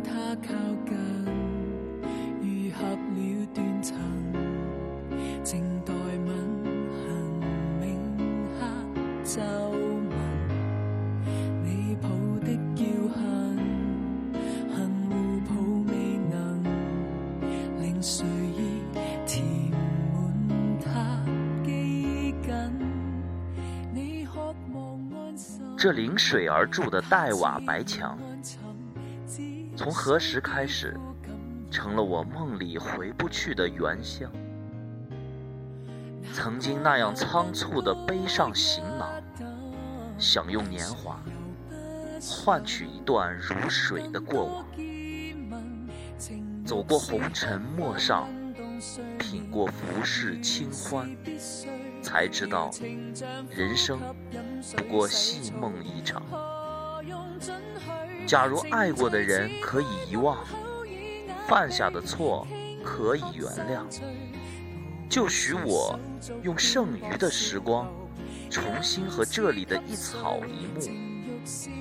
靠靠近，愈合了断层，静待痕。你抱的叫，能睡意。你渴望安。这临水而筑的黛瓦白墙。从何时开始，成了我梦里回不去的原乡？曾经那样仓促地背上行囊，想用年华换取一段如水的过往。走过红尘陌上，品过浮世清欢，才知道人生不过戏梦一场。假如爱过的人可以遗忘，犯下的错可以原谅。就许我用剩余的时光，重新和这里的一草一木、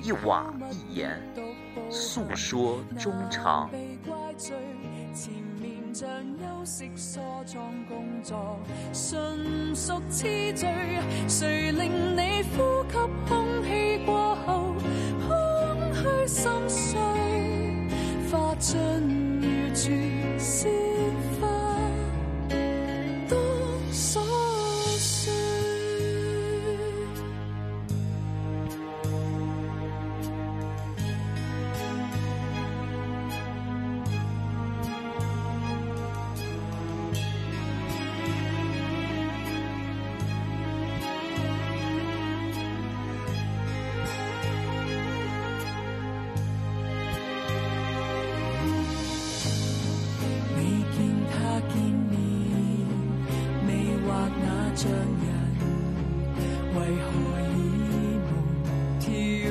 一瓦一言诉说衷肠。谁令你呼吸空气过后心碎，化尽如注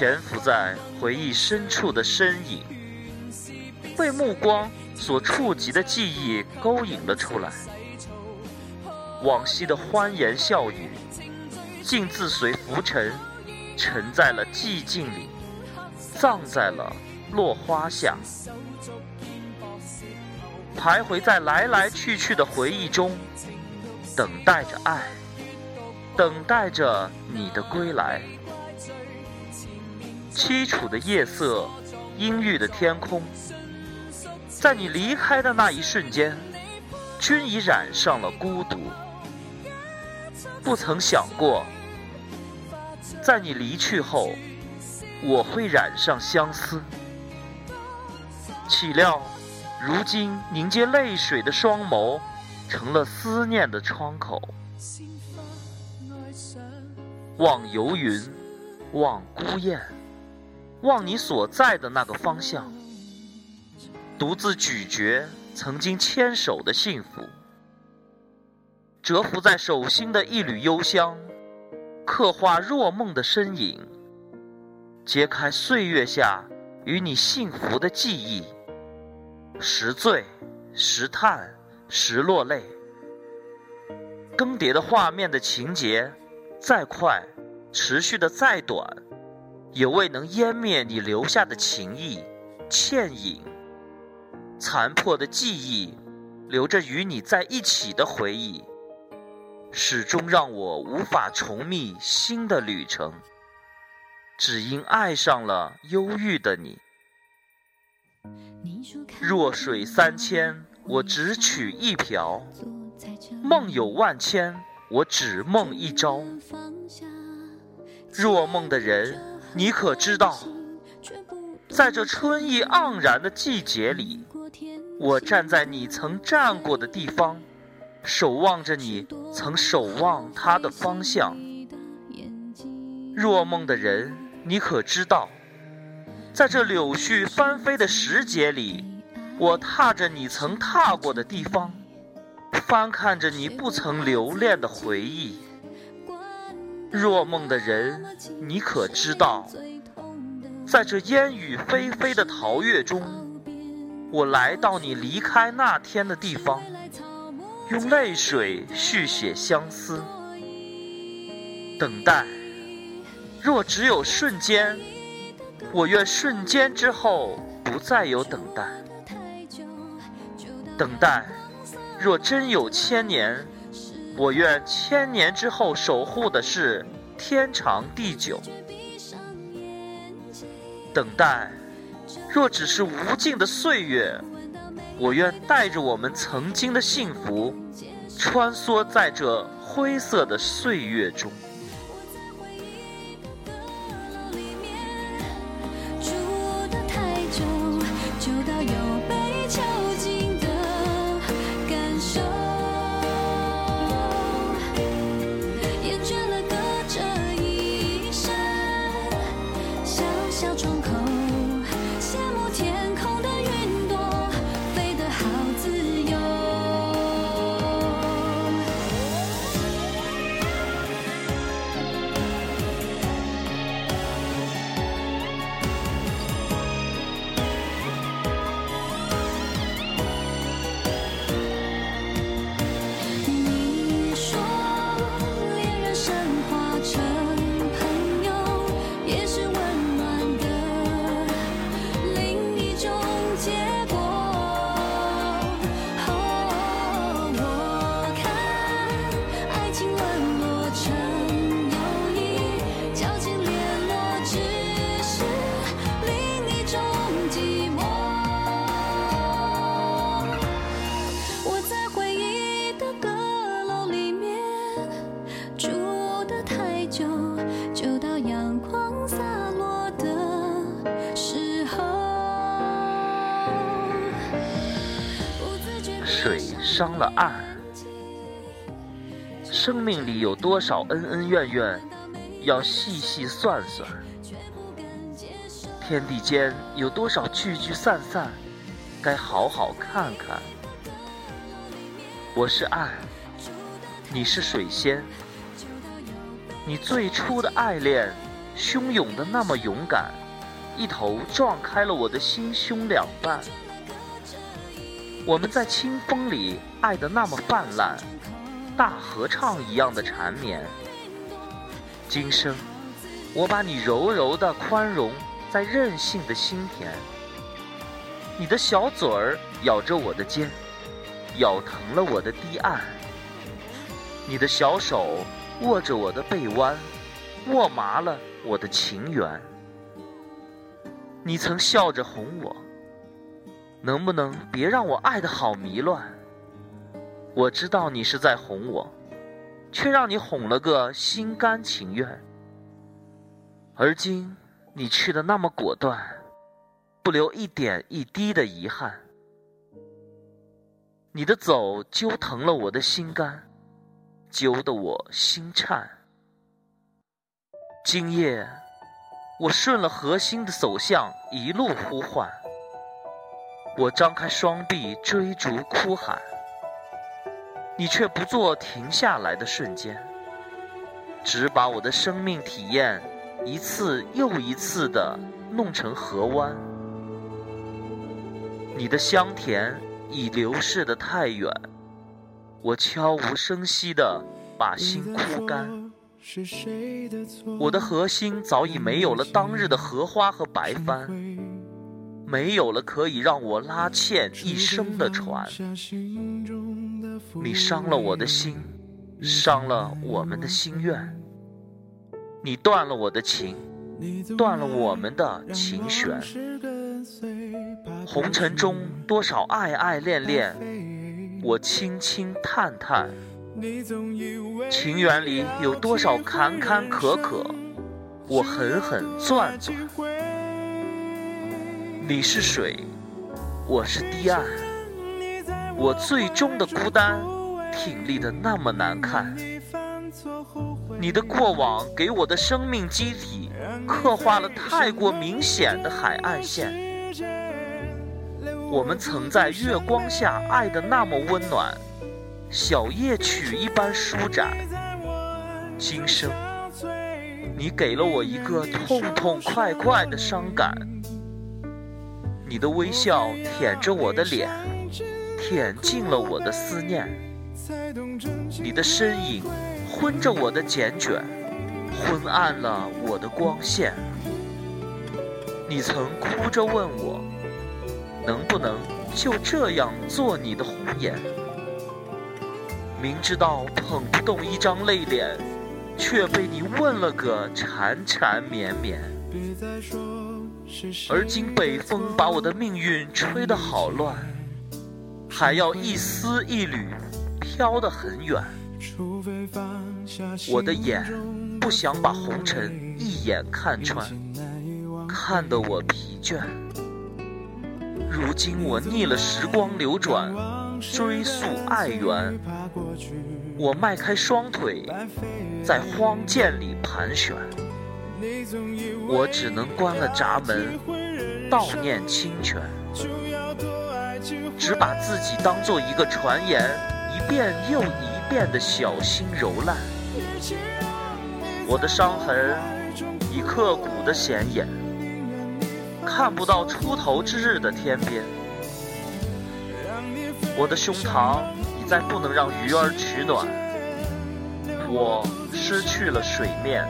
潜伏在回忆深处的身影，被目光。所触及的记忆勾引了出来，往昔的欢言笑语，竟自随浮尘，沉在了寂静里，葬在了落花下，徘徊在来来去去的回忆中，等待着爱，等待着你的归来。凄楚的夜色，阴郁的天空。在你离开的那一瞬间，均已染上了孤独。不曾想过，在你离去后，我会染上相思。岂料，如今凝结泪水的双眸，成了思念的窗口。望游云，望孤雁，望你所在的那个方向。独自咀嚼曾经牵手的幸福，蛰伏在手心的一缕幽香，刻画若梦的身影，揭开岁月下与你幸福的记忆。时醉，时叹，时落泪。更迭的画面的情节，再快，持续的再短，也未能湮灭你留下的情意、倩影。残破的记忆，留着与你在一起的回忆，始终让我无法重觅新的旅程。只因爱上了忧郁的你。弱水三千，我只取一瓢；梦有万千，我只梦一朝。若梦的人，你可知道，在这春意盎然的季节里。我站在你曾站过的地方，守望着你曾守望他的方向。若梦的人，你可知道，在这柳絮翻飞的时节里，我踏着你曾踏过的地方，翻看着你不曾留恋的回忆。若梦的人，你可知道，在这烟雨霏霏的桃月中。我来到你离开那天的地方，用泪水续写相思。等待，若只有瞬间，我愿瞬间之后不再有等待。等待，若真有千年，我愿千年之后守护的是天长地久。等待。若只是无尽的岁月，我愿带着我们曾经的幸福，穿梭在这灰色的岁月中。伤了岸，生命里有多少恩恩怨怨，要细细算算；天地间有多少聚聚散散，该好好看看。我是岸，你是水仙，你最初的爱恋，汹涌的那么勇敢，一头撞开了我的心胸两半。我们在清风里爱得那么泛滥，大合唱一样的缠绵。今生，我把你柔柔的宽容在任性的心田。你的小嘴儿咬着我的肩，咬疼了我的堤岸。你的小手握着我的背弯，握麻了我的情缘。你曾笑着哄我。能不能别让我爱的好迷乱？我知道你是在哄我，却让你哄了个心甘情愿。而今你去的那么果断，不留一点一滴的遗憾。你的走揪疼了我的心肝，揪得我心颤。今夜，我顺了河心的走向，一路呼唤。我张开双臂追逐哭喊，你却不做停下来的瞬间，只把我的生命体验一次又一次的弄成河湾。你的香甜已流逝的太远，我悄无声息的把心哭干。我的核心早已没有了当日的荷花和白帆。没有了可以让我拉欠一生的船，你伤了我的心，伤了我们的心愿，你断了我的情，断了我们的琴弦。红尘中多少爱爱恋恋，我轻轻叹叹；情缘里有多少坎坎坷坷，我狠狠攥攥。你是水，我是堤岸，我最终的孤单，挺立的那么难看。你的过往给我的生命机体刻画了太过明显的海岸线。我们曾在月光下爱的那么温暖，小夜曲一般舒展。今生，你给了我一个痛痛快快的伤感。你的微笑舔着我的脸，舔尽了我的思念。你的身影昏着我的缱绻，昏暗了我的光线。你曾哭着问我，能不能就这样做你的红颜？明知道捧不动一张泪脸，却被你问了个缠缠绵绵。而今北风把我的命运吹得好乱，还要一丝一缕飘得很远。我的眼不想把红尘一眼看穿。看得我疲倦。如今我逆了时光流转，追溯爱缘。我迈开双腿，在荒涧里盘旋。我只能关了闸门，悼念清泉。只把自己当做一个传言，一遍又一遍的小心揉烂。我的伤痕已刻骨的显眼。看不到出头之日的天边，我的胸膛已再不能让鱼儿取暖，我失去了水面，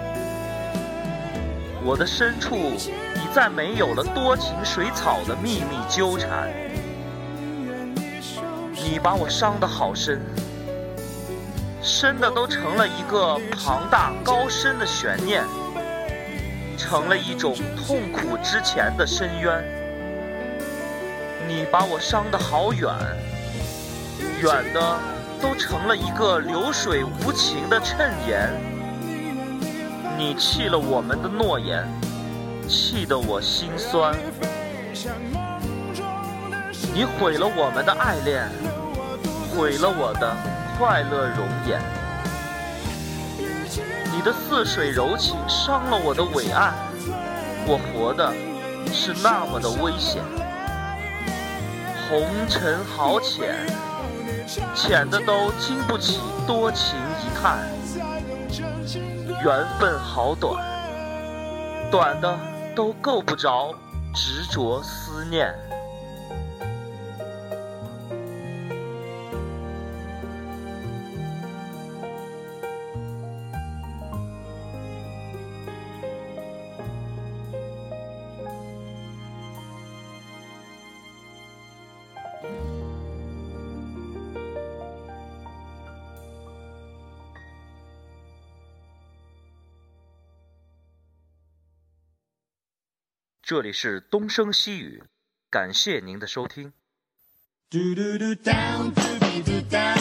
我的深处已再没有了多情水草的秘密纠缠。你把我伤得好深，深的都成了一个庞大高深的悬念。成了一种痛苦之前的深渊。你把我伤得好远，远的都成了一个流水无情的衬言。你弃了我们的诺言，气得我心酸。你毁了我们的爱恋，毁了我的快乐容颜。你的似水柔情伤了我的伟岸，我活的是那么的危险。红尘好浅，浅的都经不起多情一叹；缘分好短，短的都够不着执着思念。这里是东升西语感谢您的收听。嘟嘟嘟嘟嘟嘟嘟